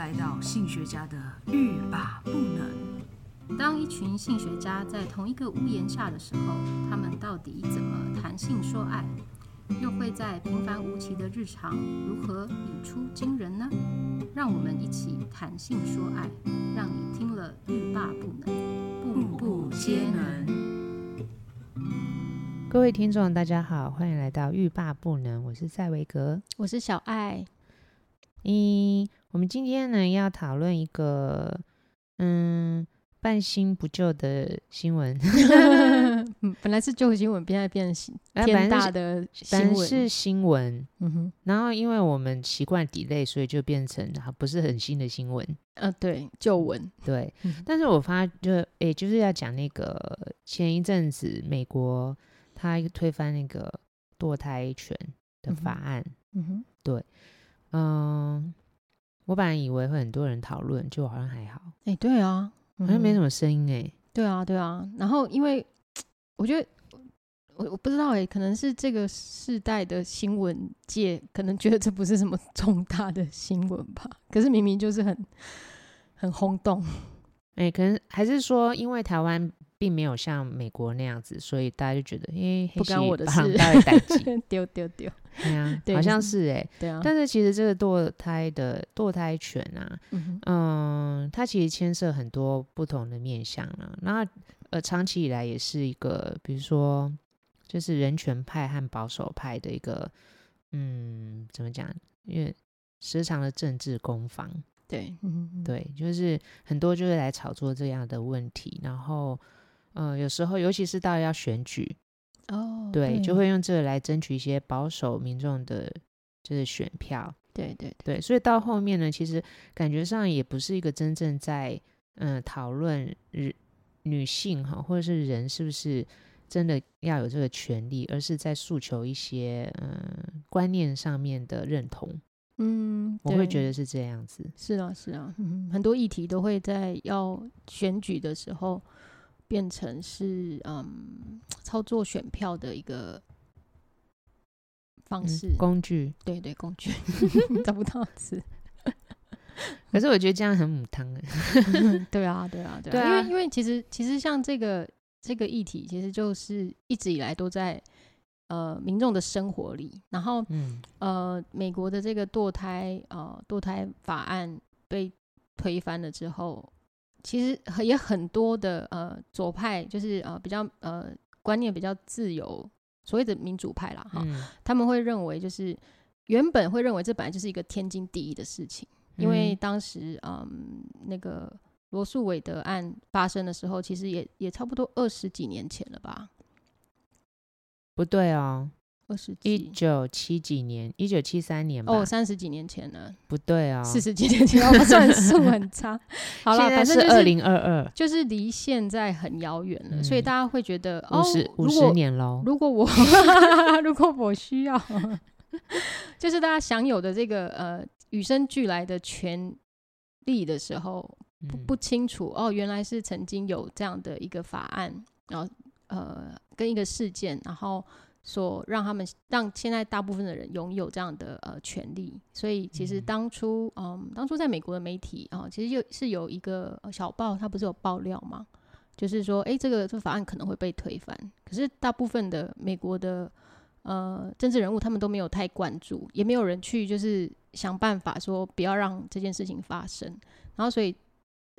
来到性学家的欲罢不能。当一群性学家在同一个屋檐下的时候，他们到底怎么谈性说爱？又会在平凡无奇的日常如何语出惊人呢？让我们一起谈性说爱，让你听了欲罢不能，步步皆能。各位听众，大家好，欢迎来到欲罢不能，我是赛维格，我是小爱。嗯，我们今天呢要讨论一个嗯半新不旧的新闻，本来是旧新闻，现在变成天大的新闻，本来是新闻，嗯哼，然后因为我们习惯 delay，所以就变成不是很新的新闻，呃，对，旧闻，对，但是我发就诶，就是要讲那个前一阵子美国他推翻那个堕胎权的法案，嗯哼，对。嗯，我本来以为会很多人讨论，就好像还好。哎、欸，对啊，好像没什么声音哎、欸。对啊，对啊。然后，因为我觉得，我我不知道哎、欸，可能是这个世代的新闻界可能觉得这不是什么 重大的新闻吧。可是明明就是很很轰动。哎、欸，可能还是说，因为台湾。并没有像美国那样子，所以大家就觉得，哎，不干我的事，丢丢丢，对啊，好像是哎、欸，对啊。但是其实这个堕胎的堕胎权啊，嗯，嗯，它其实牵涉很多不同的面向啊。那呃，长期以来也是一个，比如说，就是人权派和保守派的一个，嗯，怎么讲？因为时常的政治攻防，对，嗯，对，就是很多就是来炒作这样的问题，然后。嗯、呃，有时候尤其是到要选举哦，对，对，就会用这个来争取一些保守民众的，就是选票。对对对，对，所以到后面呢，其实感觉上也不是一个真正在嗯讨论女女性哈，或者是人是不是真的要有这个权利，而是在诉求一些嗯观念上面的认同。嗯，我会觉得是这样子。是啊，是啊，嗯，很多议题都会在要选举的时候。变成是嗯操作选票的一个方式、嗯、工具，对对工具 找不到词，可是我觉得这样很母汤哎，对啊对啊对啊，对啊，因为因为其实其实像这个这个议题，其实就是一直以来都在呃民众的生活里，然后嗯呃美国的这个堕胎呃堕胎法案被推翻了之后。其实也很多的呃左派，就是呃比较呃观念比较自由，所谓的民主派啦哈、嗯，他们会认为就是原本会认为这本来就是一个天经地义的事情，因为当时嗯那个罗素韦德案发生的时候，其实也也差不多二十几年前了吧？不对哦。一九七几年，一九七三年吧。哦，三十几年前了。不对哦，四十几年前，我算数很差。好了，反正是二零二二，就是离现在很遥远了、嗯，所以大家会觉得哦，五十年喽。如果我 如果我需要，就是大家享有的这个呃与生俱来的权利的时候，不不清楚哦，原来是曾经有这样的一个法案，然后呃跟一个事件，然后。所让他们让现在大部分的人拥有这样的呃权利，所以其实当初嗯，嗯当初在美国的媒体啊，其实又是有一个小报，它不是有爆料吗？就是说，哎、欸，这个这个法案可能会被推翻。可是大部分的美国的呃政治人物，他们都没有太关注，也没有人去就是想办法说不要让这件事情发生。然后所以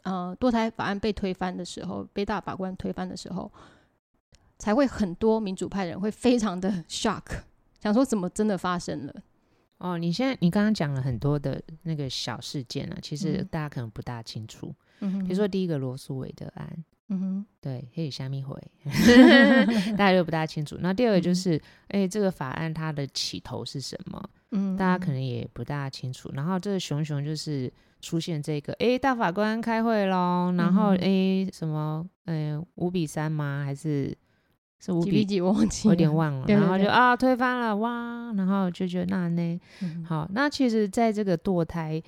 呃堕胎法案被推翻的时候，被大法官推翻的时候。才会很多民主派人会非常的 shock，想说怎么真的发生了？哦，你现在你刚刚讲了很多的那个小事件啊，其实大家可能不大清楚。嗯哼，比如说第一个罗素韦德案，嗯哼，对，黑羽虾米回，大家都不大清楚。那第二个就是，哎、嗯欸，这个法案它的起头是什么？嗯，大家可能也不大清楚。然后这个熊熊就是出现这个，哎、欸，大法官开会喽，然后哎、欸，什么，嗯，五比三吗？还是？是五比几？我有点忘了。然后就啊推翻了哇，然后就觉得那呢、嗯，好，那其实在这个堕胎，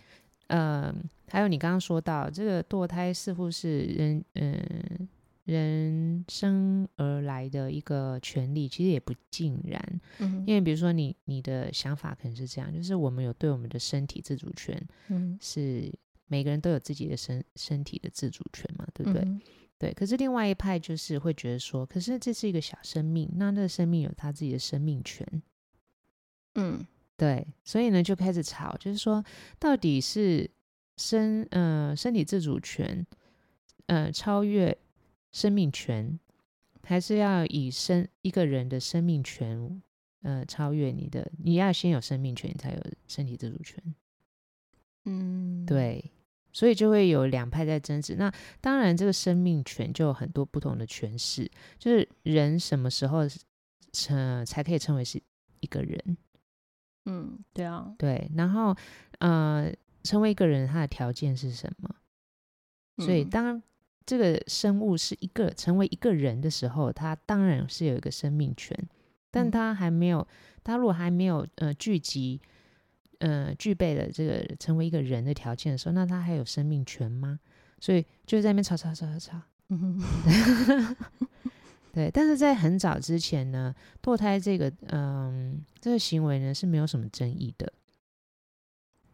呃，还有你刚刚说到这个堕胎似乎是人嗯、呃、人生而来的一个权利，其实也不尽然、嗯，因为比如说你你的想法可能是这样，就是我们有对我们的身体自主权，嗯，是。每个人都有自己的身身体的自主权嘛，对不对？嗯、对。可是另外一派就是会觉得说，可是这是一个小生命，那那个生命有他自己的生命权。嗯，对。所以呢，就开始吵，就是说，到底是身呃身体自主权呃超越生命权，还是要以生一个人的生命权？呃，超越你的，你要先有生命权，你才有身体自主权。嗯，对，所以就会有两派在争执。那当然，这个生命权就有很多不同的诠释，就是人什么时候成才可以称为是一个人？嗯，对啊，对。然后，呃，成为一个人，他的条件是什么？所以，当这个生物是一个成为一个人的时候，他当然是有一个生命权。但他还没有，他如果还没有呃聚集，呃具备了这个成为一个人的条件的时候，那他还有生命权吗？所以就在那边吵吵吵吵吵。嗯哼，对。但是在很早之前呢，堕胎这个嗯这个行为呢是没有什么争议的。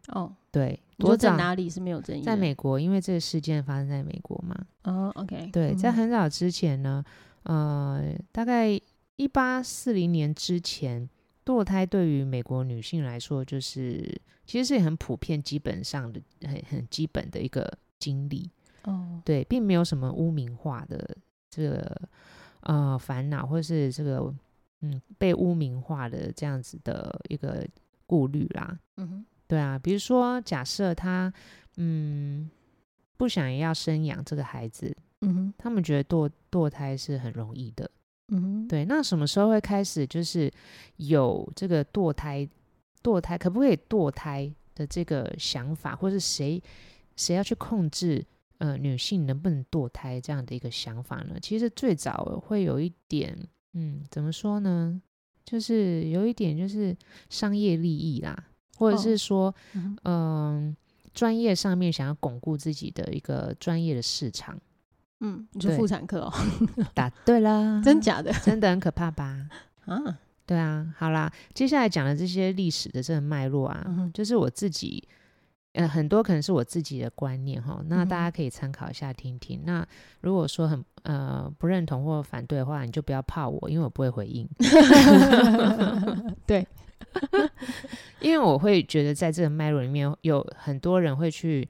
哦，对。多在哪里是没有争议？在美国，因为这个事件发生在美国嘛。哦，OK。对，在很早之前呢，呃，大概。一八四零年之前，堕胎对于美国女性来说，就是其实是很普遍、基本上的很很基本的一个经历。哦，对，并没有什么污名化的这个呃烦恼，或者是这个嗯被污名化的这样子的一个顾虑啦。嗯哼，对啊，比如说假设他嗯不想要生养这个孩子，嗯哼，他们觉得堕堕胎是很容易的。嗯哼，对，那什么时候会开始就是有这个堕胎，堕胎可不可以堕胎的这个想法，或是谁谁要去控制呃女性能不能堕胎这样的一个想法呢？其实最早会有一点，嗯，怎么说呢？就是有一点就是商业利益啦，或者是说，嗯、哦呃，专业上面想要巩固自己的一个专业的市场。嗯，你说妇产科哦，答对了，真假的，真的很可怕吧？啊，对啊，好啦，接下来讲的这些历史的这个脉络啊，嗯、就是我自己，呃，很多可能是我自己的观念哈，那大家可以参考一下听听。嗯、那如果说很呃不认同或反对的话，你就不要怕我，因为我不会回应。对，因为我会觉得在这个脉络里面有很多人会去。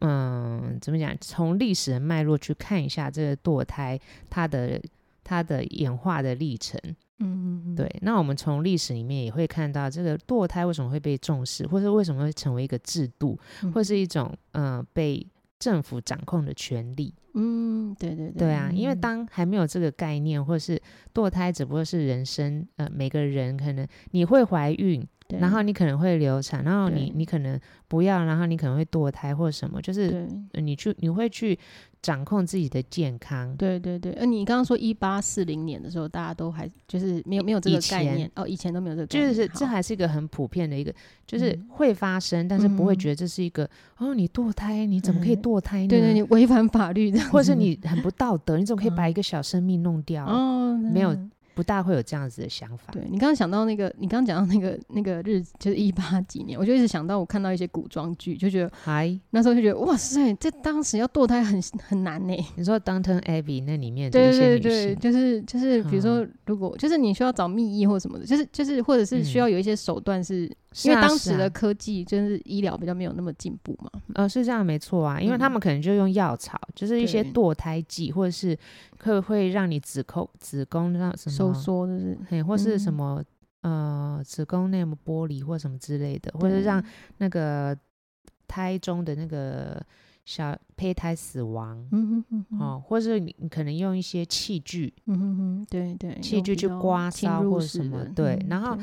嗯，怎么讲？从历史的脉络去看一下这个堕胎它的它的演化的历程。嗯嗯，对。那我们从历史里面也会看到，这个堕胎为什么会被重视，或是为什么会成为一个制度，嗯、或是一种嗯、呃、被政府掌控的权利。嗯，对对对。对啊，因为当还没有这个概念，或是堕胎只不过是人生，呃，每个人可能你会怀孕。对然后你可能会流产，然后你你可能不要，然后你可能会堕胎或什么，就是你去你会去掌控自己的健康。对对对，呃，你刚刚说一八四零年的时候，大家都还就是没有没有这个概念哦，以前都没有这个概念，就是这还是一个很普遍的一个，就是会发生，嗯、但是不会觉得这是一个、嗯、哦，你堕胎你怎么可以堕胎呢？对对，你违反法律的，或者是你很不道德，你怎么可以把一个小生命弄掉？哦，没有。不大会有这样子的想法。对，你刚刚想到那个，你刚刚讲到那个那个日子，就是一八几年，我就一直想到我看到一些古装剧，就觉得，嗨，那时候就觉得，哇塞，这当时要堕胎很很难呢。你说《Downton Abbey》那里面对对对，就是就是，比如说，如果、嗯、就是你需要找密医或什么的，就是就是，或者是需要有一些手段是。嗯因为当时的科技真是医疗比较没有那么进步嘛，呃，是这样没错啊，因为他们可能就用药草，嗯、就是一些堕胎剂，或者是会会让你子宫子宫让什么收缩，就是嘿，或是什么、嗯、呃子宫内膜剥离或什么之类的，或者让那个胎中的那个小胚胎死亡，嗯哼哼哼哦，或是你你可能用一些器具，嗯哼哼，对对，器具去刮痧或者什么，对，然后。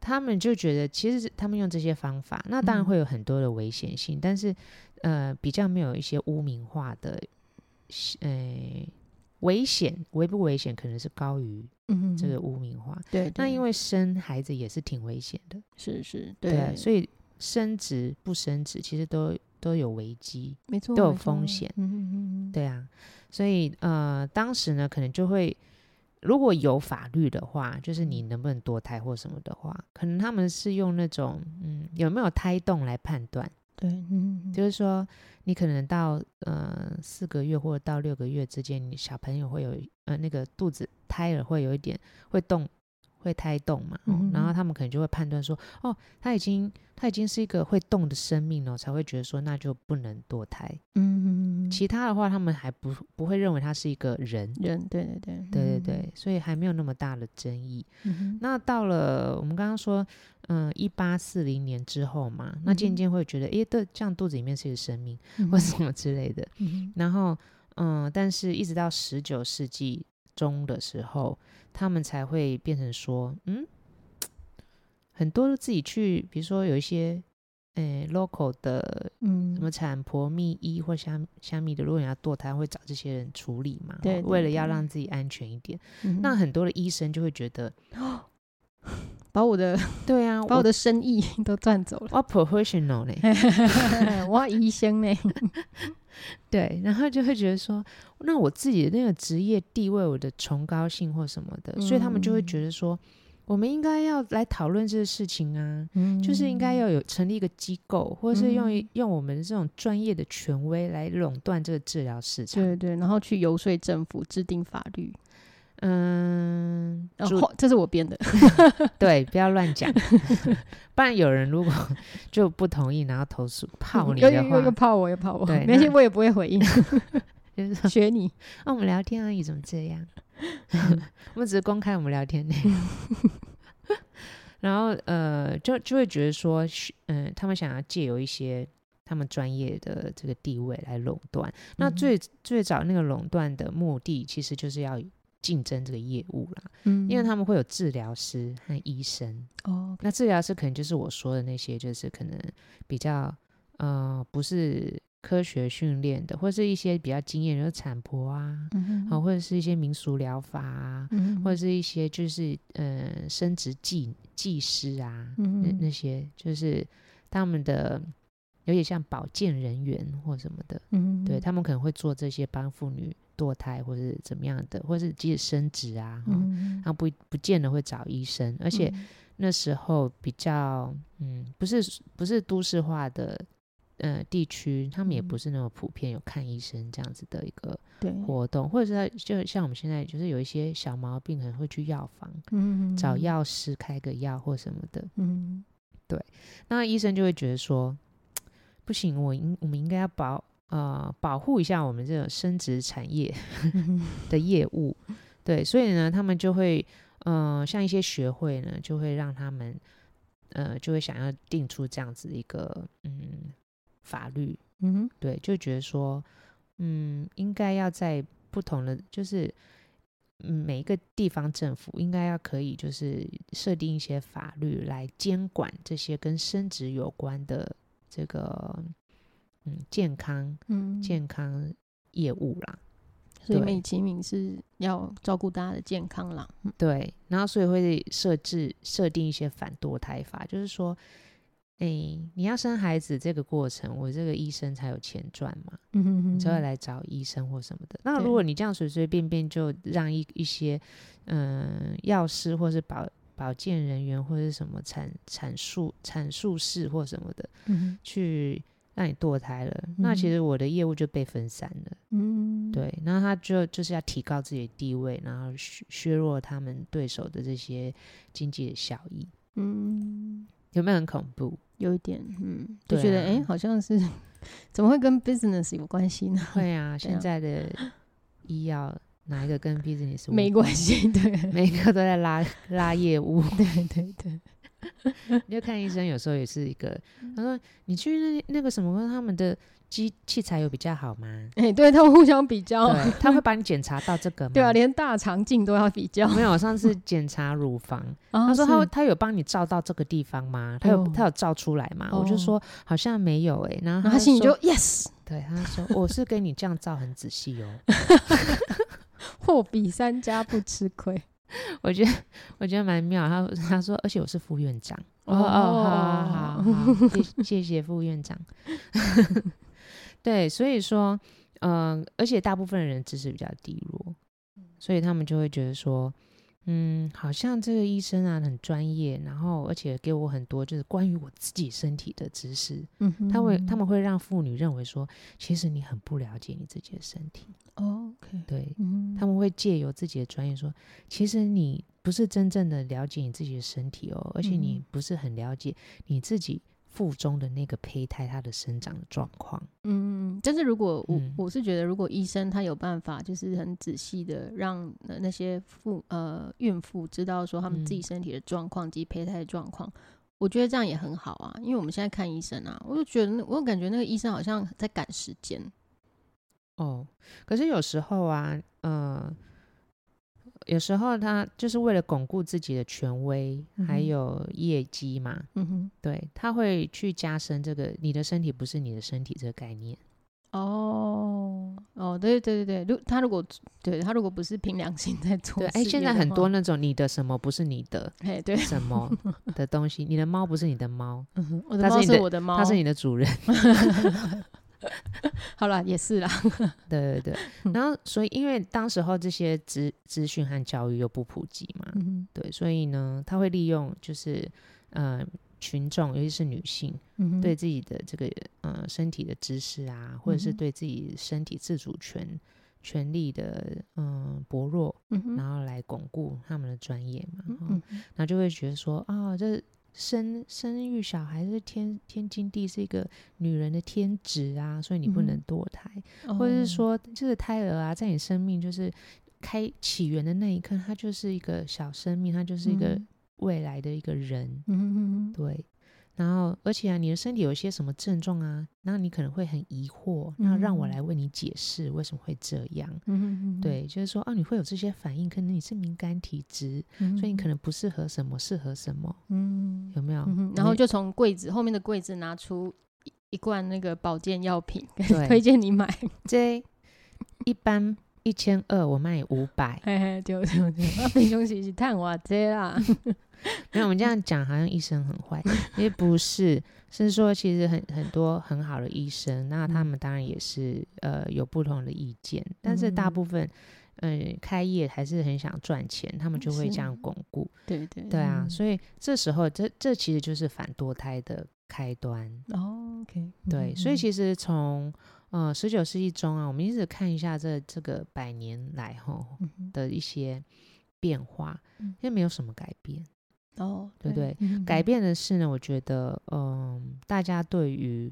他们就觉得，其实他们用这些方法，那当然会有很多的危险性，嗯、但是，呃，比较没有一些污名化的，呃，危险危不危险，可能是高于这个污名化。对、嗯，那因为生孩子也是挺危险的，是是，对，对，所以生殖不生殖，其实都都有危机，没错，都有风险。嗯嗯嗯，对啊，所以呃，当时呢，可能就会。如果有法律的话，就是你能不能堕胎或什么的话，可能他们是用那种嗯有没有胎动来判断。对，嗯，就是说你可能到呃四个月或者到六个月之间，你小朋友会有呃那个肚子胎儿会有一点会动。会胎动嘛、哦嗯，然后他们可能就会判断说，哦，他已经他已经是一个会动的生命了，才会觉得说那就不能堕胎。嗯嗯，其他的话他们还不不会认为他是一个人。人，对对对，对对对，嗯、所以还没有那么大的争议。嗯、那到了我们刚刚说，嗯，一八四零年之后嘛，那渐渐会觉得，哎、嗯，对，这样肚子里面是一个生命、嗯、或什么之类的。嗯、然后，嗯，但是一直到十九世纪中的时候。他们才会变成说，嗯，很多都自己去，比如说有一些，诶，local 的，嗯，什么产婆、秘医或虾虾米的，如果你要堕胎，会找这些人处理嘛，对，为了要让自己安全一点。嗯、那很多的医生就会觉得，把我的，对啊，把我的生意 都赚走了。我 professional 呢，我医生呢。对，然后就会觉得说，那我自己的那个职业地位，我的崇高性或什么的，嗯、所以他们就会觉得说，我们应该要来讨论这个事情啊，嗯、就是应该要有成立一个机构，或者是用、嗯、用我们这种专业的权威来垄断这个治疗市场，对对，然后去游说政府制定法律。嗯，哦，这是我编的，对，不要乱讲，不然有人如果就不同意，然后投诉泡你的话，又又泡我，又泡我，对，没关系，我也不会回应，就是学你。那、哦、我们聊天而已，怎么这样？我们只是公开我们聊天内容，然后呃，就就会觉得说，嗯、呃，他们想要借由一些他们专业的这个地位来垄断。那最、嗯、最早那个垄断的目的，其实就是要。竞争这个业务啦，嗯，因为他们会有治疗师和医生。哦。那治疗师可能就是我说的那些，就是可能比较呃不是科学训练的，或是一些比较经验的产婆啊，嗯，或者是一些民俗疗法啊，嗯，或者是一些就是呃生殖技技师啊，嗯，那那些就是他们的有点像保健人员或什么的，嗯，对他们可能会做这些帮妇女。堕胎或是怎么样的，或是即使生殖啊，嗯，然后不不见得会找医生，而且那时候比较嗯，不是不是都市化的呃地区，他们也不是那么普遍有看医生这样子的一个活动，或者是就像我们现在就是有一些小毛病可能会去药房，嗯，找药师开个药或什么的，嗯，对，那医生就会觉得说 不行，我应我们应该要保。呃，保护一下我们这种生殖产业 的业务，对，所以呢，他们就会，呃，像一些学会呢，就会让他们，呃，就会想要定出这样子一个，嗯，法律，嗯，对，就觉得说，嗯，应该要在不同的，就是，嗯，每一个地方政府应该要可以，就是设定一些法律来监管这些跟生殖有关的这个。嗯，健康，嗯，健康业务啦，所以美其名是要照顾大家的健康啦。对，然后所以会设置设定一些反堕胎法，就是说，哎、欸，你要生孩子这个过程，我这个医生才有钱赚嘛，嗯哼哼，你才会来找医生或什么的。那如果你这样随随便便就让一一些，嗯，药师或是保保健人员或者是什么产产术产术师或什么的，嗯，去。让你堕胎了，嗯，那其实我的业务就被分散了。嗯，对，然后他就就是要提高自己的地位，然后削削弱他们对手的这些经济的效益。嗯，有没有很恐怖？有一点，嗯，就觉得哎，欸，好像是怎么会跟 business 有关系呢？会啊，现在的医药哪一个跟 business 没关系？对，每个都在拉拉业务。对对对。你就看医生，有时候也是一个。他说：“你去那那个什么，他们的机器材有比较好吗？”哎、欸，对他们互相比较，他会把你检查到这个吗？对啊，连大肠镜都要比较。没有，上次 检查乳房，他说他他有帮你照到这个地方吗？他有他有照出来吗？我就说好像没有哎、欸。然后他，他心里就 yes，对，他说我是给你这样照很仔细哦，货比三家不吃亏。我觉得我觉得蛮妙，他他说，而且我是副院长哦哦，好好好，谢 谢谢副院长。对，所以说，嗯、呃，而且大部分人知识比较低落，所以他们就会觉得说，嗯，好像这个医生啊很专业，然后而且给我很多就是关于我自己身体的知识。嗯哼，他会他们会让妇女认为说，其实你很不了解你自己的身体。哦，OK，对，嗯，他们会借由自己的专业说，其实你不是真正的了解你自己的身体哦，而且你不是很了解你自己。腹中的那个胚胎，它的生长的状况，嗯，但是如果我、嗯、我是觉得，如果医生他有办法，就是很仔细的让那些妇呃孕妇知道说他们自己身体的状况及胚胎的状况，嗯、我觉得这样也很好啊。因为我们现在看医生啊，我就觉得，我感觉那个医生好像在赶时间。哦，可是有时候啊，呃。有时候他就是为了巩固自己的权威，嗯、还有业绩嘛，嗯哼，对，他会去加深这个“你的身体不是你的身体”这个概念。哦，哦，对对对对，如他如果对他如果不是凭良心在 做，对哎，现在很多那种你的什么不是你的，哎，对，什么的东西，你的猫不是你的猫，我的猫是我的猫，它是你的主人。好了，也是啦。对对对，然后所以因为当时候这些资资讯和教育又不普及嘛，嗯、对，所以呢，他会利用就是呃群众，尤其是女性，嗯、对自己的这个呃身体的知识啊，或者是对自己身体自主权权利的嗯、呃、薄弱，然后来巩固他们的专业嘛，然后，嗯、哼。然后就会觉得说啊、哦，这。生生育小孩是天天经地，是一个女人的天职啊，所以你不能堕胎，嗯、或者是说，这个胎儿啊，在你生命就是开起源的那一刻，它就是一个小生命，它就是一个未来的一个人，嗯对。然后，而且啊，你的身体有些什么症状啊？那你可能会很疑惑，那让我来为你解释为什么会这样。嗯对，就是说，啊，你会有这些反应，可能你是敏感体质，嗯、所以你可能不适合什么，适合什么。嗯，有没有？嗯、然后就从柜子后面的柜子拿出一,罐那个保健药品，对 推荐你买。这一般一千二，我卖五百。嘿嘿，就就就，平常时是探我这啦。没有，我们这样讲好像医生很坏，因为不是，是说其实很很多很好的医生，那他们当然也是呃有不同的意见，但是大部分嗯、呃、开业还是很想赚钱，他们就会这样巩固，对对对啊，所以这时候这这其实就是反堕胎的开端。哦，OK，对，所以其实从呃十九世纪中啊，我们一直看一下这这个百年来哈的一些变化，因为没有什么改变。哦，对不对？嗯、改变的是呢，我觉得，嗯，大家对于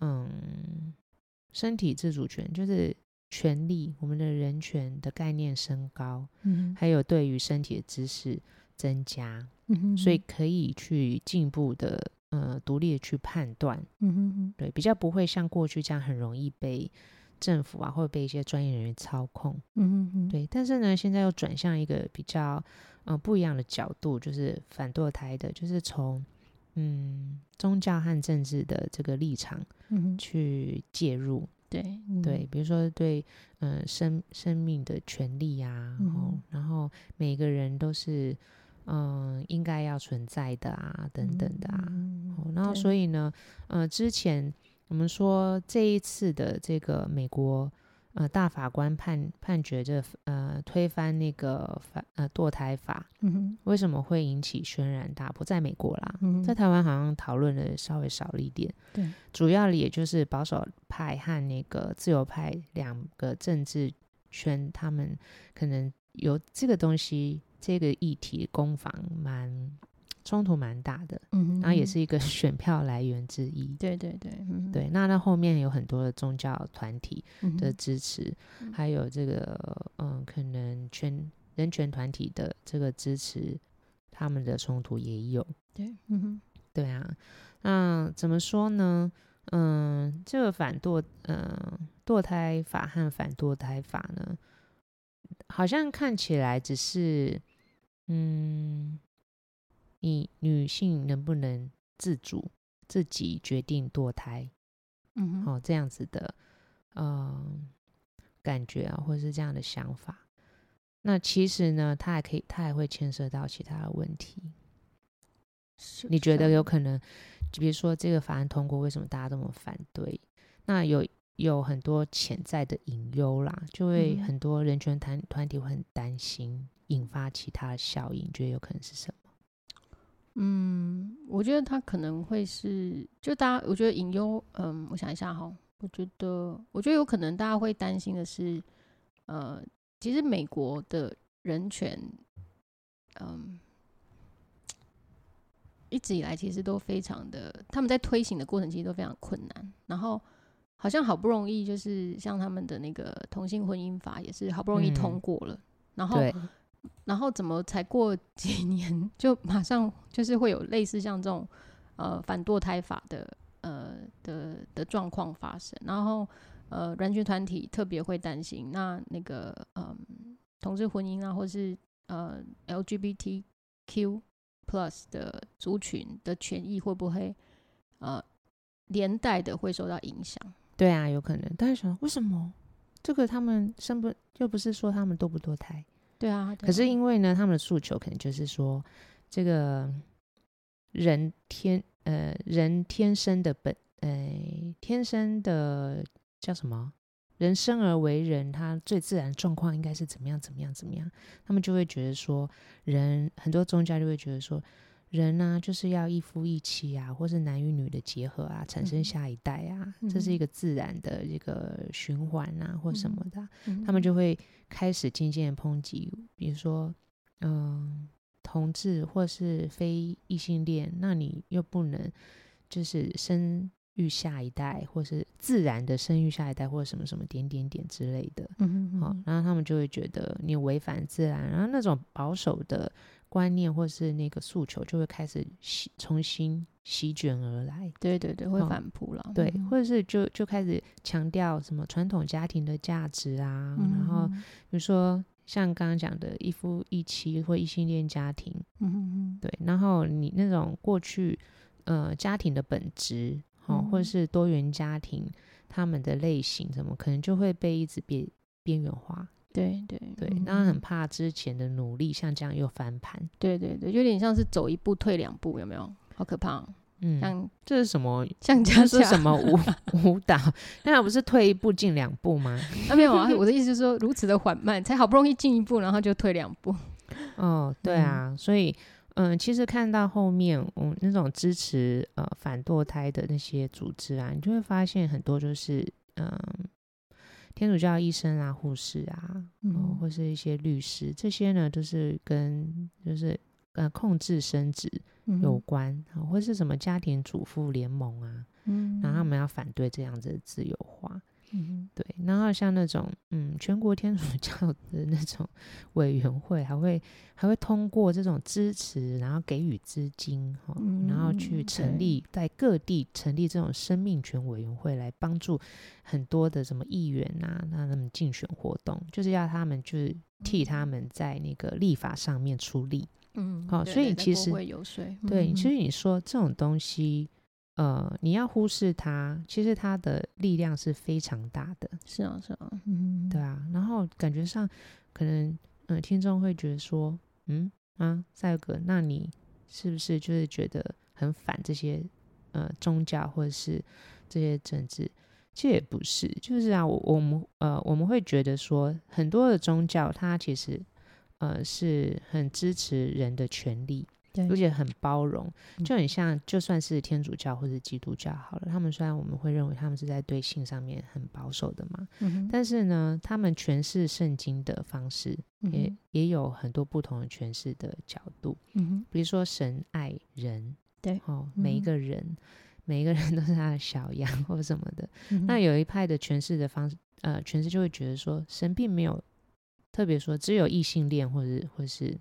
嗯身体自主权，就是权利，我们的人权的概念升高，嗯，还有对于身体的知识增加，嗯哼，所以可以去进一步的，呃，独立的去判断，嗯哼，对，比较不会像过去这样很容易被政府啊，或者被一些专业人员操控，嗯哼，对。但是呢，现在又转向一个比较。嗯，不一样的角度，就是反堕胎的，就是从嗯宗教和政治的这个立场去介入，对、嗯、对，比如说对嗯生生命的权利啊，然后、嗯、然后每个人都是嗯应该要存在的啊，等等的啊，嗯、然后所以呢，呃，之前我们说这一次的这个美国。呃，大法官判判决这呃推翻那个法呃堕胎法，为什么会引起轩然大波？在美国啦，嗯、在台湾好像讨论的稍微少了一点。对，主要也就是保守派和那个自由派两个政治圈，他们可能有这个东西，这个议题攻防蛮。冲突蛮大的，嗯哼，然后也是一个选票来源之一。对对对，嗯、对。那那后面有很多的宗教团体的支持，嗯、还有这个嗯，可能全人权团体的这个支持，他们的冲突也有。对，嗯哼，对啊。那怎么说呢？嗯，这个反堕嗯堕胎法和反堕胎法呢，好像看起来只是嗯。你女性能不能自主自己决定堕胎？嗯哼，哦，这样子的，嗯、呃，感觉啊，或者是这样的想法。那其实呢，它还可以，它还会牵涉到其他的问题。你觉得有可能？就比如说这个法案通过，为什么大家这么反对？那有有很多潜在的隐忧啦，就会很多人权团团体会很担心。引发其他效应？觉得有可能是什么？嗯，我觉得他可能会是，就大家，我觉得隐忧，嗯，我想一下哈，我觉得，我觉得有可能大家会担心的是，呃，其实美国的人权，嗯，一直以来其实都非常的，他们在推行的过程其实都非常困难，然后好像好不容易就是像他们的那个同性婚姻法也是好不容易通过了，嗯、然后。然后怎么才过几 年就马上就是会有类似像这种呃反堕胎法的呃的的状况发生？然后呃人权团体特别会担心，那那个嗯、同志婚姻啊，或是呃 LGBTQ plus 的族群的权益会不会呃连带的会受到影响？对啊，有可能。大家想为什么这个他们生不又不是说他们堕不堕胎？对啊，可是因为呢，他们的诉求可能就是说，这个人天呃人天生的本呃天生的叫什么？人生而为人，他最自然状况应该是怎么样怎么样怎么样？他们就会觉得说，人很多宗教就会觉得说。人呢、啊，就是要一夫一妻啊，或是男与女的结合啊，产生下一代啊，嗯、这是一个自然的一个循环啊，或什么的、啊，嗯、他们。就会开始渐渐抨击，比如说，嗯、呃，同志或是非异性恋，那你又不能就是生育下一代，或是自然的生育下一代，或者什么什么点点点之类的，嗯嗯，好，然后他们就会觉得你违反自然，然后那种保守的。观念或是那个诉求就会开始席重新席卷而来，对对对，会反扑了，对，或者是就就开始强调什么传统家庭的价值啊，嗯、然后比如说像刚刚讲的一夫一妻或异性恋家庭，嗯嗯对，然后你那种过去呃家庭的本质，哦，嗯、或者是多元家庭他们的类型什么，可能就会被一直边边缘化。对对对，当然很怕之前的努力像这样又翻盘。对对对，有点像是走一步退两步，有没有？好可怕！嗯，像这是什么？像这是什么舞 舞蹈？那不是退一步进两步吗？啊，没有啊，我的意思就是说，如此的缓慢，才好不容易进一步，然后就退两步。哦，对啊，嗯、所以嗯，其实看到后面，嗯，那种支持呃反堕胎的那些组织啊，你就会发现很多就是嗯。天主教医生啊、护士啊，嗯，或是一些律师，这些呢都是跟就是呃控制生殖有关，嗯、或是什么家庭主妇联盟啊，嗯，然后他们要反对这样子的自由化。嗯，对，然后像那种嗯，全国天主教的那种 委员会，还会还会通过这种支持，然后给予资金，哈、嗯，然后去成立在各地成立这种生命权委员会，来帮助很多的什么议员啊，那他们竞选活动，就是要他们就是替他们在那个立法上面出力，嗯，好，所以其实对，其实你说这种东西。呃，你要忽视它，其实它的力量是非常大的。是啊，是啊，嗯，对啊。然后感觉上，可能，嗯、呃，听众会觉得说，嗯啊，赛哥，那你是不是就是觉得很反这些呃宗教或者是这些政治？其实也不是，就是啊，我我们呃我们会觉得说，很多的宗教它其实呃是很支持人的权利。对，而且很包容，就很像，就算是天主教或者基督教好了，他们虽然我们会认为他们是在对性上面很保守的嘛，但是呢，他们诠释圣经的方式也、嗯、也有很多不同的诠释的角度，嗯、哼。比如说神爱人，对，哦，每一个人，嗯、每一个人都是他的小羊或什么的，嗯、那有一派的诠释的方式，呃，诠释就会觉得说，神并没有特别说只有异性恋或者或是。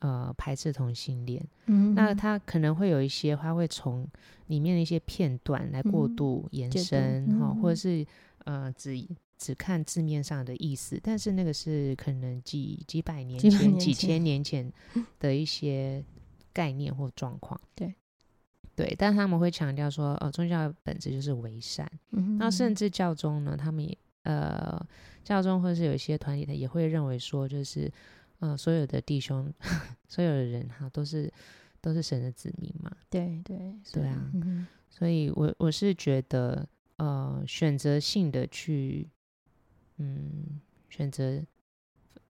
呃，排斥同性恋，嗯、那他可能会有一些，他会从里面的一些片段来过度延伸，哈、或者是呃，只只看字面上的意思，但是那个是可能几几百年前、几，年前几千年 前的一些概念或状况，对。对，但他们会强调说，呃，宗教本质就是为善，嗯、那甚至教宗呢，他们也呃，教宗或者是有一些团体，他也会认为说，就是。嗯、呃，所有的弟兄，所有的人哈，都是都是神的子民嘛。对对对啊，嗯、所以我我是觉得，呃，选择性的去，嗯，选择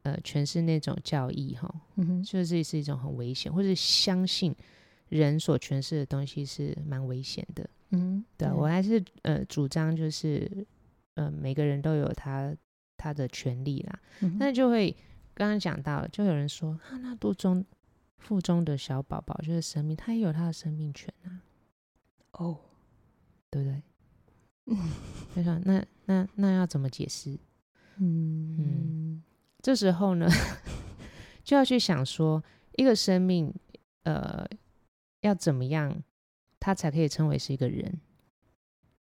呃诠释那种教义哈，嗯，就是是一种很危险，或者相信人所诠释的东西是蛮危险的，嗯，对，对。我还是呃主张就是呃每个人都有他他的权利啦，嗯、那就会刚刚讲到，就有人说啊，那肚中腹中的小宝宝就是生命，他也有他的生命权啊，哦，对不对？嗯，那那那要怎么解释？嗯嗯，这时候呢，就要去想说，一个生命，呃，要怎么样，他才可以称为是一个人？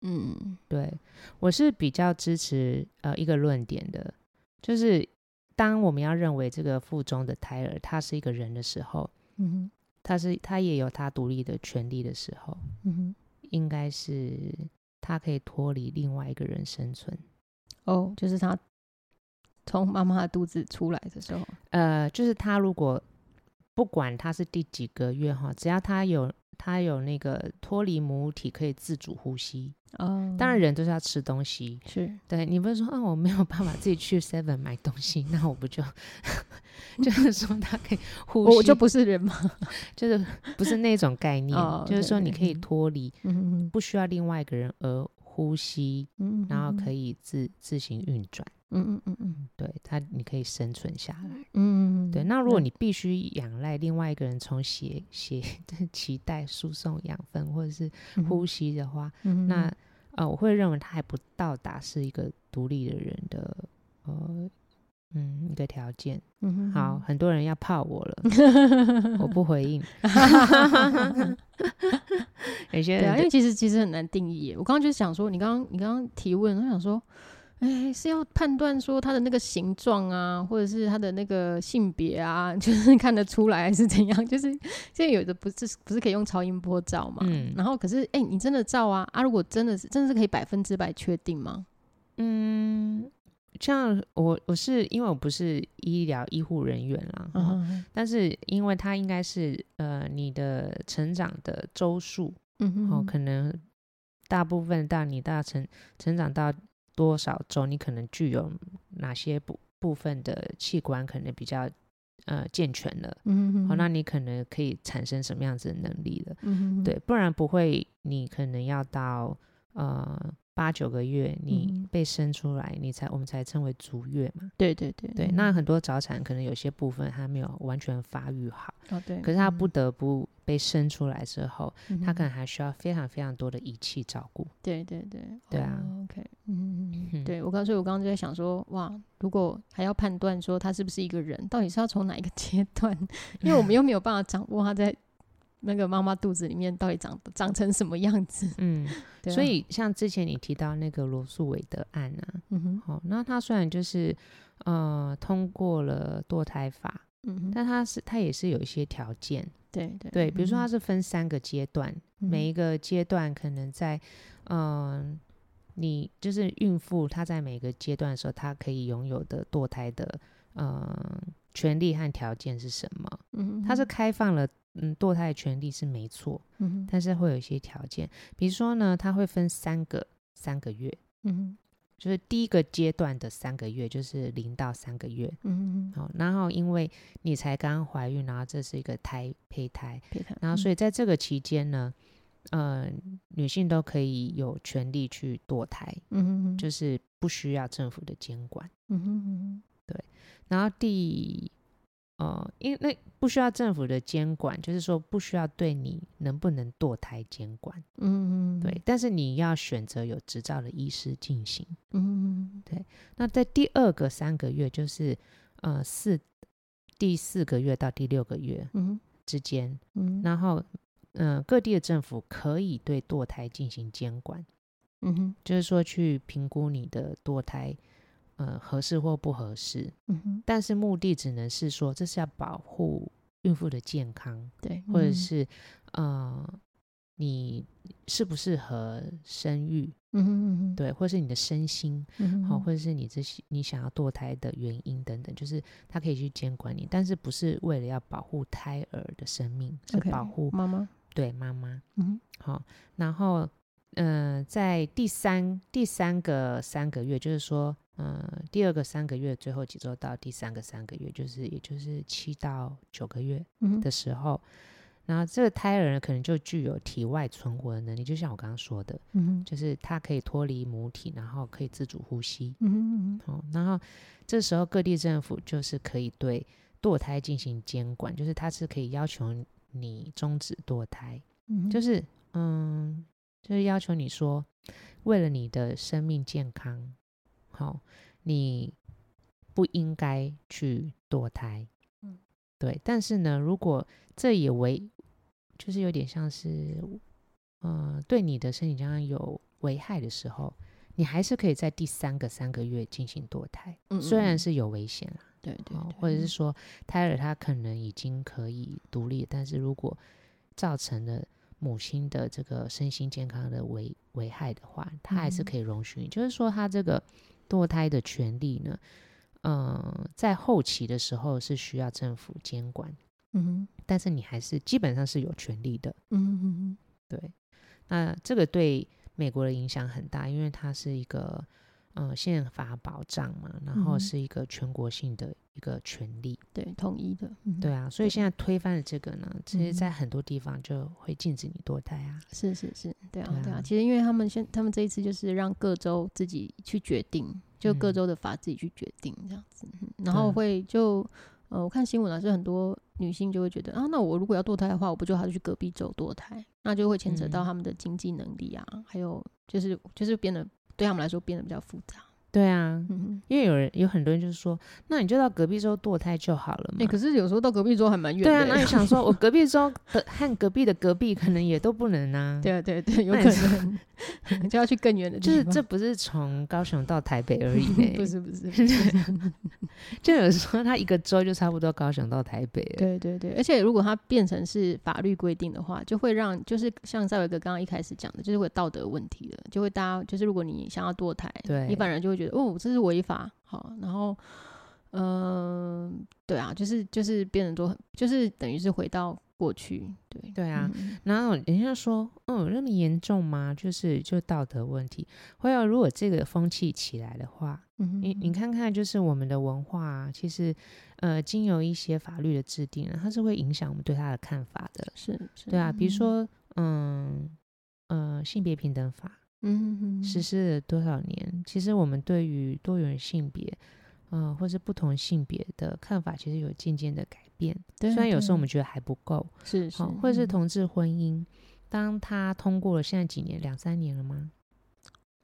嗯，对，我是比较支持呃一个论点的，就是当我们要认为这个腹中的胎儿他是一个人的时候，嗯哼，他是他也有他独立的权利的时候，嗯哼，应该是他可以脱离另外一个人生存。哦，就是他。从妈妈的肚子出来的时候，呃，就是他如果不管他是第几个月哈，只要他有他有那个脱离母体可以自主呼吸，哦，当然人都是要吃东西，是。对，你不是说啊我没有办法自己去 Seven 买东西，那我不就 就是说他可以呼吸，我就不是人吗？就是不是那种概 念，哦、就是说你可以脱离，嗯、不需要另外一个人而呼吸，嗯、然后可以自自行运转。嗯嗯嗯嗯，对它，你可以生存下来。嗯，对。那如果你必须仰赖另外一个人从血血 脐带输送养分或者是呼吸的话，嗯、那呃，我会认为他还不到达是一个独立的人的呃嗯一个条件。嗯，好，很多人要泡我了，我不回应。有些人对啊，因为其实其实很难定义。我刚刚就想说，你刚刚你刚刚提问，我想说。哎，是要判断说他的那个形状啊，或者是他的那个性别啊，就是看得出来还是怎样？就是现在有的不是不是可以用超音波照嘛？嗯，然后可是哎，你真的照啊啊？如果真的是真的是可以百分之百确定吗？嗯，像我我是因为我不是医疗医护人员啦，嗯，但是因为他应该是呃你的成长的周数，嗯哼，哦，可能大部分到你大成成长到。多少周，你可能具有哪些部部分的器官可能比较呃健全了，嗯哼，好，那你可能可以产生什么样子的能力了，嗯哼，对，不然不会，你可能要到呃。八九个月，你被生出来，嗯、你才我们才称为足月嘛。对对对对，那很多早产可能有些部分还没有完全发育好。哦对。可是他不得不被生出来之后，嗯、他可能还需要非常非常多的仪器照顾。对对对。对啊。哦、OK。嗯嗯对我刚所以我刚刚就在想说，哇，如果还要判断说他是不是一个人，到底是要从哪一个阶段？因为我们又没有办法掌握他在。那个妈妈肚子里面到底长长成什么样子？嗯，对啊、所以像之前你提到那个罗素韦德案啊，嗯哼，好、哦，那他虽然就是呃通过了堕胎法，嗯哼，但他是他也是有一些条件，对对对，比如说他是分三个阶段，嗯、每一个阶段可能在嗯、呃，你就是孕妇她在每个阶段的时候，她可以拥有的堕胎的嗯、呃、权利和条件是什么？嗯哼，它是开放了。嗯，堕胎的权利是没错，嗯哼，但是会有一些条件，比如说呢，它会分三个三个月，嗯哼，就是第一个阶段的三个月，就是零到三个月，嗯哼，好，然后因为你才刚怀孕，然后这是一个胎胚胎，胚胎，然后所以在这个期间呢，呃，女性都可以有权利去堕胎，嗯哼，就是不需要政府的监管，嗯哼，对，然后第。哦，因为那不需要政府的监管，就是说不需要对你能不能堕胎监管，嗯嗯，对。但是你要选择有执照的医师进行，嗯，对。那在第二个三个月，就是呃四第四个月到第六个月之间，嗯，然后嗯、呃、各地的政府可以对堕胎进行监管，嗯哼，就是说去评估你的堕胎。呃，合适或不合适，嗯哼，但是目的只能是说，这是要保护孕妇的健康，对，或者是、嗯、呃，你适不适合生育，嗯哼嗯哼，对，或是你的身心，好、嗯哼，或者是你这些你想要堕胎的原因等等，就是他可以去监管你，但是不是为了要保护胎儿的生命，是保护妈妈，对妈妈，嗯哼，好，然后，嗯、呃，在第三第三个三个月，就是说。呃，第二个三个月最后几周到第三个三个月，就是也就是七到九个月的时候，嗯、然后这个胎儿呢可能就具有体外存活的能力，就像我刚刚说的，嗯，就是它可以脱离母体，然后可以自主呼吸，嗯嗯嗯，然后这时候各地政府就是可以对堕胎进行监管，就是它是可以要求你终止堕胎，嗯，就是嗯，就是要求你说，为了你的生命健康。好，你不应该去堕胎，嗯，对。但是呢，如果这也为，就是有点像是，呃，对你的身体健康有危害的时候，你还是可以在第三个三个月进行堕胎，嗯嗯，虽然是有危险啦，对对，对，或者是说胎儿他可能已经可以独立，但是如果造成了母亲的这个身心健康的危危害的话，他还是可以容许你，嗯，就是说他这个。堕胎的权利呢，嗯、呃，在后期的时候是需要政府监管，嗯哼，但是你还是基本上是有权利的，嗯哼，对。那这个对美国的影响很大，因为它是一个呃宪法保障嘛，然后是一个全国性的一个权利，嗯、对，统一的，嗯、对啊。所以现在推翻了这个呢，其实在很多地方就会禁止你堕胎啊，是是是，对啊对啊，对啊。其实因为他们现他们这一次就是让各州自己去决定。就各州的法自己去决定这样子，嗯、然后会就呃，我看新闻啊，是很多女性就会觉得啊，那我如果要堕胎的话，我不就还是去隔壁州堕胎？那就会牵扯到他们的经济能力啊，嗯、还有就是就是变得对他们来说变得比较复杂。对啊，嗯，因为有人有很多人就是说，那你就到隔壁州堕胎就好了嘛。哎、欸，可是有时候到隔壁州还蛮远的。对啊，那你想说，我隔壁州的和隔壁的隔壁可能也都不能啊。对啊，对对，有可能 就要去更远的地方。就是这不是从高雄到台北而已。不是不是，就有时候他一个州就差不多高雄到台北。对对对，而且如果它变成是法律规定的话，就会让就是像赵伟哥刚刚一开始讲的，就是会有道德问题了，就会大家就是如果你想要堕胎，对一般人就会觉得哦，这是违法，好，然后，嗯、呃，对啊，就是就是变得多，就是等于是回到过去，对对啊，嗯、然后人家说，嗯，那么严重吗？就是就道德问题，会啊如果这个风气起来的话，嗯、你你看看，就是我们的文化、啊，其实呃，经由一些法律的制定，它是会影响我们对它的看法的，是，是对啊，比如说，嗯呃，性别平等法。嗯，实施了多少年？其实我们对于多元性别，嗯、呃，或是不同性别的看法，其实有渐渐的改变。对，虽然有时候我们觉得还不够，是是，或者是同志婚姻，嗯、当他通过了，现在几年，两三年了吗？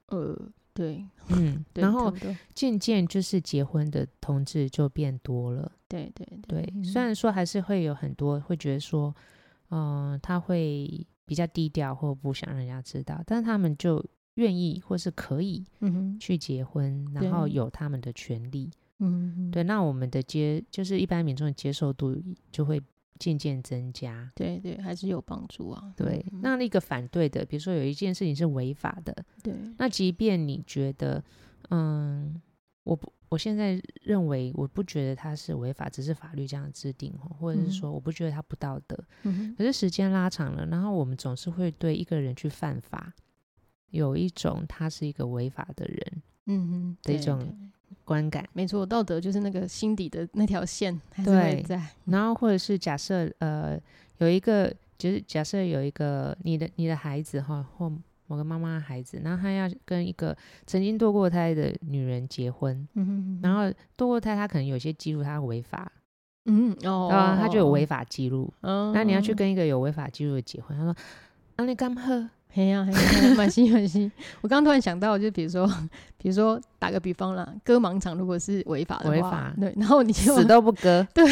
呃，对，嗯，对然后渐渐就是结婚的同志就变多了。对对对，对，虽然说还是会有很多会觉得说，嗯、呃，他会。比较低调或不想让人家知道，但是他们就愿意或是可以去结婚，嗯、然后有他们的权利。嗯，对，那我们的接就是一般民众的接受度就会渐渐增加。对对，还是有帮助啊。对，嗯、那那个反对的，比如说有一件事情是违法的，对，那即便你觉得，嗯，我不。我现在认为，我不觉得它是违法，只是法律这样制定，或者是说，我不觉得它不道德。嗯、可是时间拉长了，然后我们总是会对一个人去犯法，有一种他是一个违法的人，嗯哼，的一种观感。没错，道德就是那个心底的那条线还是会在。然后或者是假设，呃，有一个，就是假设有一个你的你的孩子哈，或。某个妈妈的孩子，然后他要跟一个曾经堕过胎的女人结婚，嗯、哼哼然后堕过胎，他可能有些记录他违法，嗯哦，他就有违法记录，哦，那你要去跟一个有违法记录的结婚，他说，啊你干嘛？嘿呀嘿呀，蛮新蛮新。我刚刚突然想到，就比如说，比如说打个比方啦，割盲肠如果是违法的话，违法对，然后你就死都不割，对，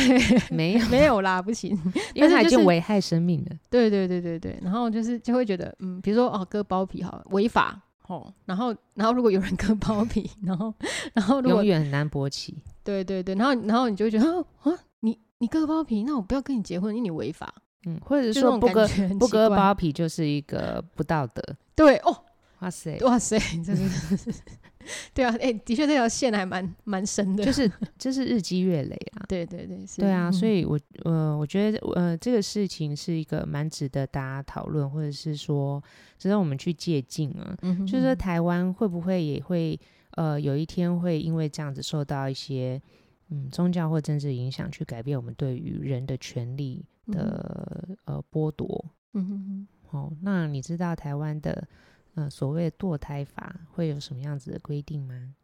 没有没有啦，不行，因为他已经危害生命了。对对对对对，然后就是就会觉得，嗯，比如说哦，割包皮好违法哦，然后然后如果有人割包皮，然后然后如果永远很难勃起，对对对，然后然后你就会觉得啊，你你割包皮，那我不要跟你结婚，因为你违法。嗯，或者说不割不割包皮就是一个不道德。对哦，哇塞，哇塞，真的是，对啊，哎、欸，的确这条线还蛮蛮深的，就是就是日积月累啊。对对对，是对啊，嗯、所以我呃，我觉得呃，这个事情是一个蛮值得大家讨论，或者是说值得我们去借鉴啊。嗯、就是说台湾会不会也会呃，有一天会因为这样子受到一些嗯宗教或政治影响，去改变我们对于人的权利的、嗯、呃剥夺？嗯哼哼。哦，那你知道台湾的？呃，所谓堕胎法会有什么样子的规定吗？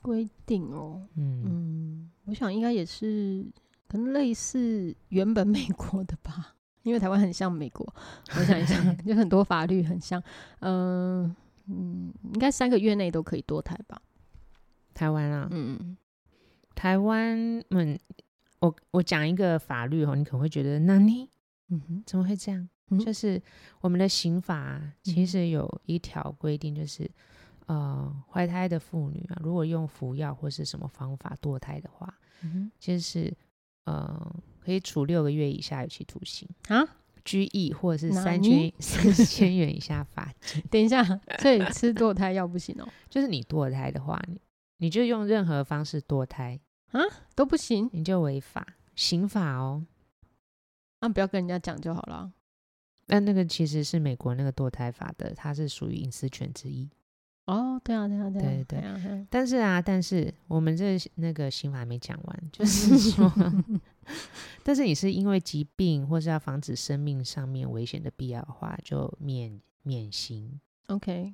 规定哦，嗯嗯，我想应该也是可能类似原本美国的吧，因为台湾很像美国。我想一想，就很多法律很像，嗯、呃、嗯，应该三个月内都可以堕胎吧？台湾啊，嗯，台湾，嗯，我我讲一个法律哦，你可能会觉得，那你，嗯哼，怎么会这样？就是我们的刑法其实有一条规定，就是、嗯、呃，怀胎的妇女啊，如果用服药或是什么方法堕胎的话，嗯、哼其实是呃，可以处六个月以下有期徒刑啊，拘役或者是三千三千元以下罚金。等一下，所以吃堕胎药不行哦？就是你堕胎的话，你你就用任何方式堕胎啊都不行，你就违法，刑法哦。那、啊、不要跟人家讲就好了。那那个其实是美国那个堕胎法的，它是属于隐私权之一。哦，对啊，对啊，对啊，对对。对啊，但是啊，但是我们这那个刑法还没讲完，就是 说，但是你是因为疾病或是要防止生命上面危险的必要的话，就免免刑。OK，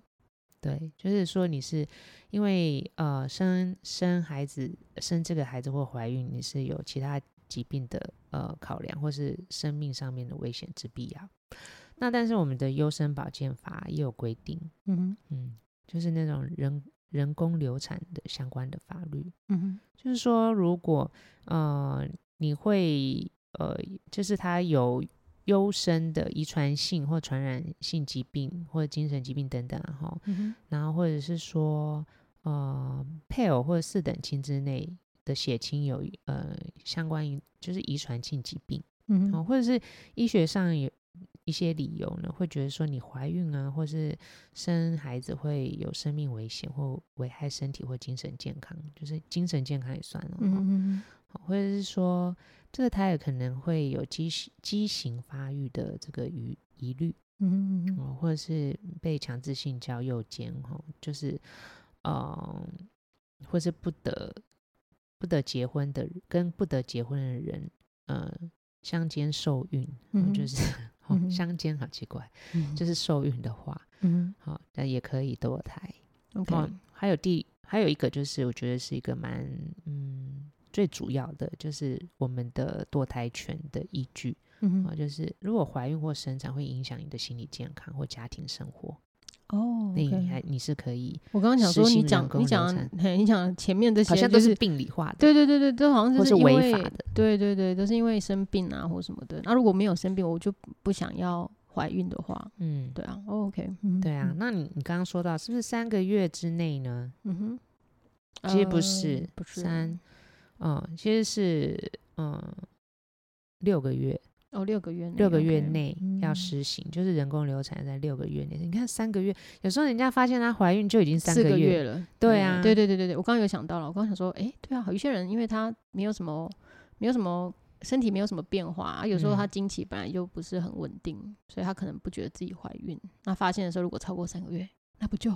对，就是说你是因为呃生生孩子生这个孩子或怀孕，你是有其他疾病的呃考量，或是生命上面的危险之必要。那但是我们的优生保健法也有规定，嗯嗯，就是那种人人工流产的相关的法律，嗯哼，就是说如果呃你会呃就是他有优生的遗传性或传染性疾病或者精神疾病等等哈，嗯、然后或者是说呃配偶或者四等亲之内的血亲有呃相关于就是遗传性疾病，嗯哼，或者是医学上有。一些理由呢，会觉得说你怀孕啊，或是生孩子会有生命危险或危害身体或精神健康，就是精神健康也算了。嗯嗯，或者是说这个胎儿可能会有畸形畸形发育的这个疑疑虑。嗯嗯，或者是被强制性交诱奸哈，就是呃，或是不得不得结婚的跟不得结婚的人呃相奸受孕，嗯，就是。相奸好奇怪，嗯、就是受孕的话，嗯，好，那也可以堕胎。OK，还有第还有一个就是，我觉得是一个蛮嗯最主要的，就是我们的堕胎权的依据，嗯哼，就是如果怀孕或生产会影响你的心理健康或家庭生活。哦，那你还你是可以。我刚刚想说，你讲你讲，你讲前面这些，好像都是病理化的。对对对对，都好像就是违法的。对对对，都是因为生病啊或什么的。那如果没有生病，我就不想要怀孕的话，嗯，对啊，OK，对啊。那你你刚刚说到是不是三个月之内呢？嗯哼，其实不是，不是三，嗯，其实是嗯六个月。哦，六个月内，六个月内要施行，嗯、就是人工流产在六个月内。你看三个月，有时候人家发现她怀孕就已经三个月，四个月了。对啊，对对对对对，我刚刚有想到了，我刚刚想说，哎、欸，对啊，有一些人因为她没有什么，没有什么身体没有什么变化，啊、有时候她经期本来就不是很稳定，嗯、所以她可能不觉得自己怀孕。那发现的时候如果超过三个月，那不就？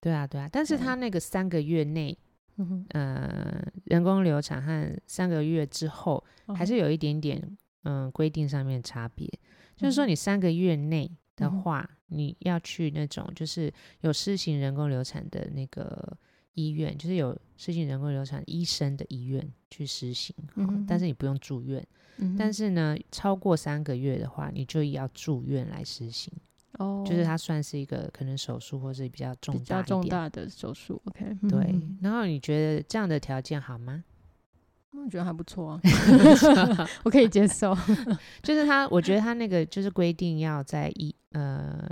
对啊对啊，但是她那个三个月内，嗯、呃，人工流产和三个月之后，还是有一点点。嗯，规定上面差别，就是说你三个月内的话，嗯、你要去那种就是有施行人工流产的那个医院，就是有施行人工流产医生的医院去施行，嗯、但是你不用住院。嗯、但是呢，超过三个月的话，你就要住院来施行。哦，就是它算是一个可能手术或是比较重大、比较重大的手术。OK，对。然后你觉得这样的条件好吗？我觉得还不错啊，我可以接受。就是他，我觉得他那个就是规定要在一呃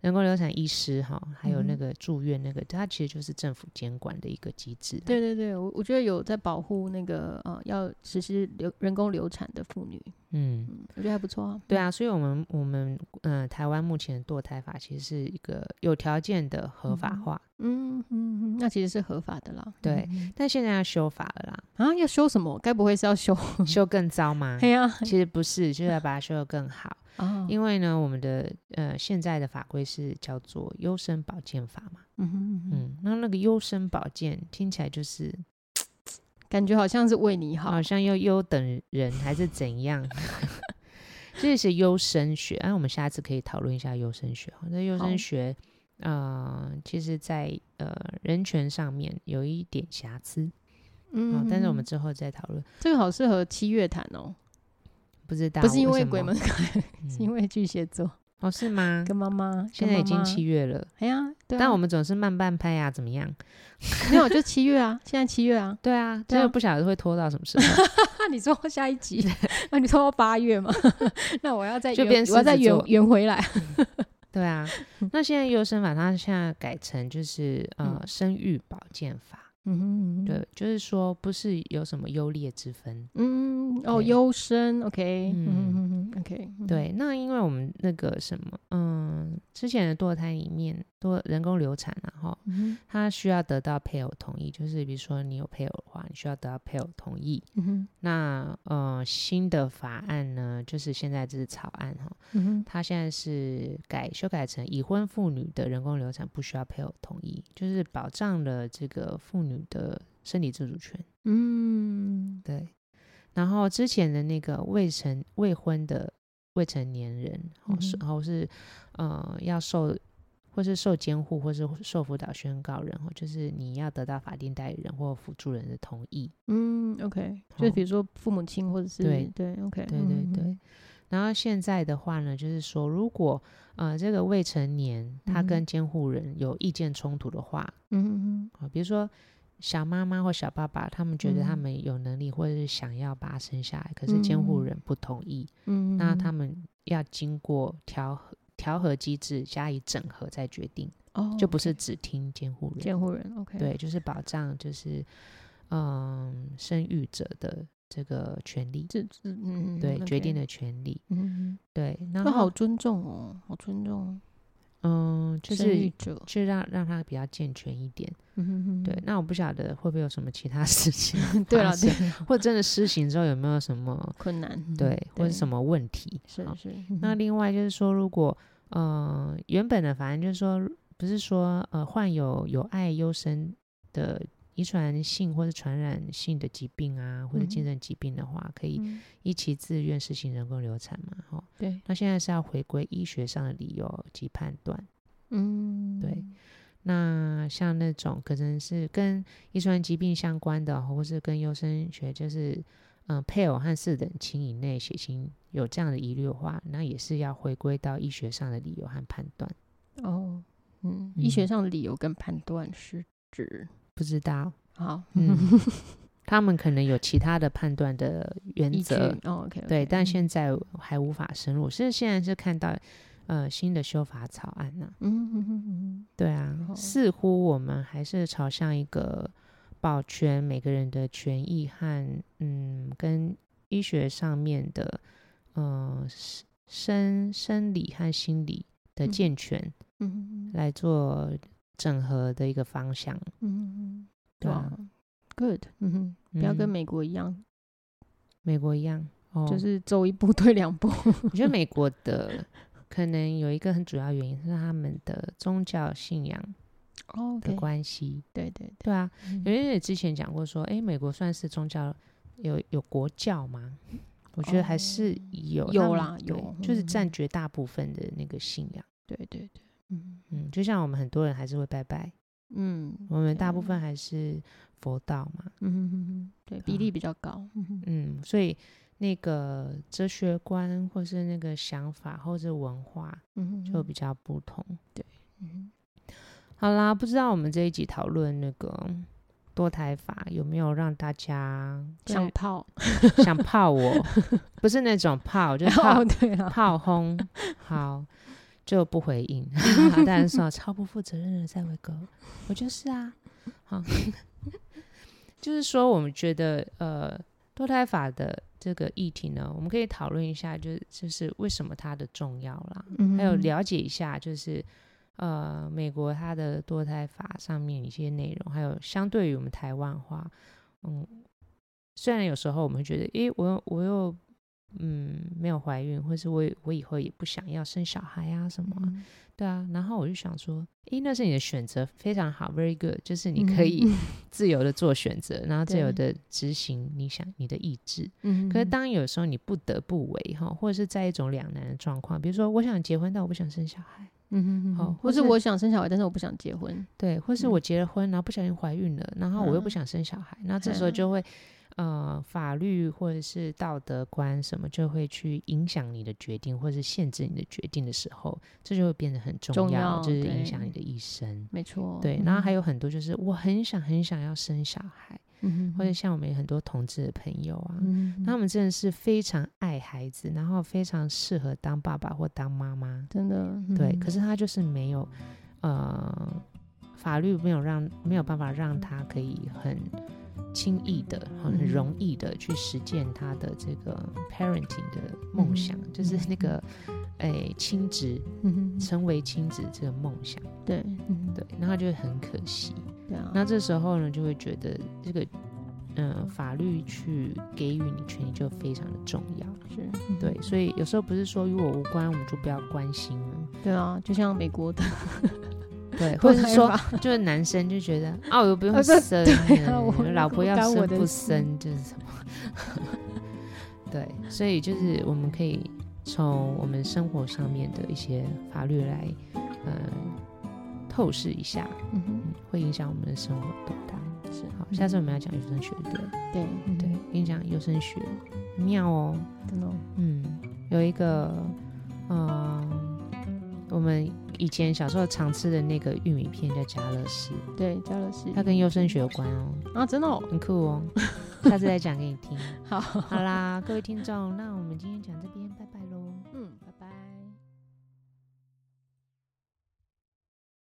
人工流产医师哈，还有那个住院那个，它其实就是政府监管的一个机制。对对对，我我觉得有在保护那个呃要实施流人工流产的妇女。嗯，我觉得还不错啊。对啊，所以我们我们嗯、呃，台湾目前的堕胎法其实是一个有条件的合法化。嗯嗯嗯，那其实是合法的啦。对，但现在要修法了啦。啊，要修什么？该不会是要修 修更糟吗？对呀，其实不是，就是要把它修得更好。哦，因为呢，我们的呃现在的法规是叫做优生保健法嘛，嗯哼嗯，那那个优生保健听起来就是 感觉好像是为你好，好像要优等人还是怎样？这是优生学，那、啊、我们下次可以讨论一下优生学。那优生学，呃，其实在呃人权上面有一点瑕疵，嗯、哦，但是我们之后再讨论。这个好适合七月谈哦。不知道，不是因为鬼门开，是因为巨蟹座哦？是吗？跟妈妈现在已经七月了，哎呀，但我们总是慢半拍呀，怎么样？没有，就七月啊，现在七月啊，对啊，这个不晓得会拖到什么时候。你说下一集，那你拖到八月嘛？那我要再就变，我要再圆圆回来。对啊，那现在优生法，它现在改成就是呃生育保健法。嗯哼，对，就是说不是有什么优劣之分。嗯，哦，优生，OK，嗯嗯嗯，OK，对。那因为我们那个什么，嗯，之前的堕胎里面，多人工流产啊，哈，他需要得到配偶同意，就是比如说你有配偶的话，你需要得到配偶同意。嗯哼，那呃，新的法案呢，就是现在这是草案哈，嗯哼，他现在是改修改成已婚妇女的人工流产不需要配偶同意，就是保障了这个妇女。女的生理自主权，嗯，对。然后之前的那个未成未婚的未成年人，然后是呃要受或是受监护或是受辅导宣告人，就是你要得到法定代理人或辅助人的同意。嗯，OK，就比如说父母亲或者是对对，OK，对对对。然后现在的话呢，就是说如果呃这个未成年他跟监护人有意见冲突的话，嗯嗯嗯，比如说。小妈妈或小爸爸，他们觉得他们有能力，或者是想要把他生下来，嗯、可是监护人不同意，嗯，那他们要经过调和调和机制加以整合再决定，哦，就不是只听监护人，监护人，OK，对，就是保障就是嗯生育者的这个权利，这嗯对决定的权利，嗯对，那好尊重哦，好尊重。嗯，就是就让让他比较健全一点。嗯哼哼。对，那我不晓得会不会有什么其他 事情。对了，对，或者真的施行之后有没有什么 困难？对，或者什么问题？是是。那另外就是说，如果呃原本的反正就是说，不是说呃患有有爱优生的。遗传性或者传染性的疾病啊，或者精神疾病的话，嗯、可以一起自愿实行人工流产嘛？哈，对。那现在是要回归医学上的理由及判断。嗯，对。那像那种可能是跟遗传疾病相关的，或是跟优生学，就是嗯、呃、配偶和四等亲以内血型有这样的疑虑的话，那也是要回归到医学上的理由和判断。哦，嗯，医学上的理由跟判断是指？不知道，好，嗯，他们可能有其他的判断的原则，哦，OK，对，但现在还无法深入。是现在是看到呃新的修法草案呢，嗯嗯嗯，对啊，似乎我们还是朝向一个保全每个人的权益和嗯跟医学上面的呃生生理和心理的健全，嗯，来做。整合的一个方向，嗯嗯，对啊，Good，嗯哼，不要跟美国一样，美国一样，哦，就是走一步 退两步。我觉得美国的可能有一个很主要原因是他们的宗教信仰哦的关系，对对对。啊，因为之前讲过说，哎，美国算是宗教有有国教吗？我觉得还是有有啦，有，就是占绝大部分的那个信仰，对对对。嗯。嗯，就像我们很多人还是会拜拜，嗯，我们大部分还是佛道嘛，嗯哼哼哼，对，比例比较高，嗯嗯，所以那个哲学观或是那个想法或是文化，嗯，就比较不同，对，嗯，好啦，不知道我们这一集讨论那个多台法有没有让大家想泡，想泡我，不是那种泡，就是泡，对，炮轰，好。就不回应。当然说超不负责任的在维哥，我就是啊，好，就是说我们觉得呃堕胎法的这个议题呢，我们可以讨论一下，就是就是为什么它的重要啦，嗯、还有了解一下就是。呃，美国它的堕胎法上面一些内容，还有相对于我们台湾话，嗯，虽然有时候我们会觉得，诶，我又我又嗯没有怀孕，或是我我以后也不想要生小孩啊什么，嗯、对啊，然后我就想说，诶，那是你的选择，非常好，very good，就是你可以 自由的做选择，嗯、然后自由的执行你想你的意志。嗯，可是当有时候你不得不为哈，或者是在一种两难的状况，比如说我想结婚，但我不想生小孩。嗯哼哼，好，或是我想生小孩，但是我不想结婚，对，或是我结了婚，然后不小心怀孕了，然后我又不想生小孩，那、嗯、这时候就会，呃，法律或者是道德观什么就会去影响你的决定，或者是限制你的决定的时候，这就会变得很重要，重要就是影响你的一生，没错，对，然后还有很多就是我很想很想要生小孩。嗯，或者像我们有很多同志的朋友啊，嗯，他们真的是非常爱孩子，然后非常适合当爸爸或当妈妈，真的，对。可是他就是没有，呃，法律没有让没有办法让他可以很轻易的、很容易的去实践他的这个 parenting 的梦想，嗯，就是那个，哎，亲职，嗯，成为亲职这个梦想，对，对，那他就很可惜。对啊、那这时候呢，就会觉得这个，嗯、呃，法律去给予你权利就非常的重要。是，对，所以有时候不是说与我无关，我们就不要关心了。对啊，就像美国的，对，或者是说，就是男生就觉得啊，我又不用生，老婆要生不生就是什么？对，所以就是我们可以从我们生活上面的一些法律来，嗯、呃。透视一下，嗯哼，会影响我们的生活多大？是好，下次我们要讲优生学，对对对，跟你讲优生学妙哦，真的，嗯，有一个，嗯，我们以前小时候常吃的那个玉米片叫家乐士，对，家乐士，它跟优生学有关哦，啊，真的哦，很酷哦，下次再讲给你听。好，好啦，各位听众，那我们今天讲这边。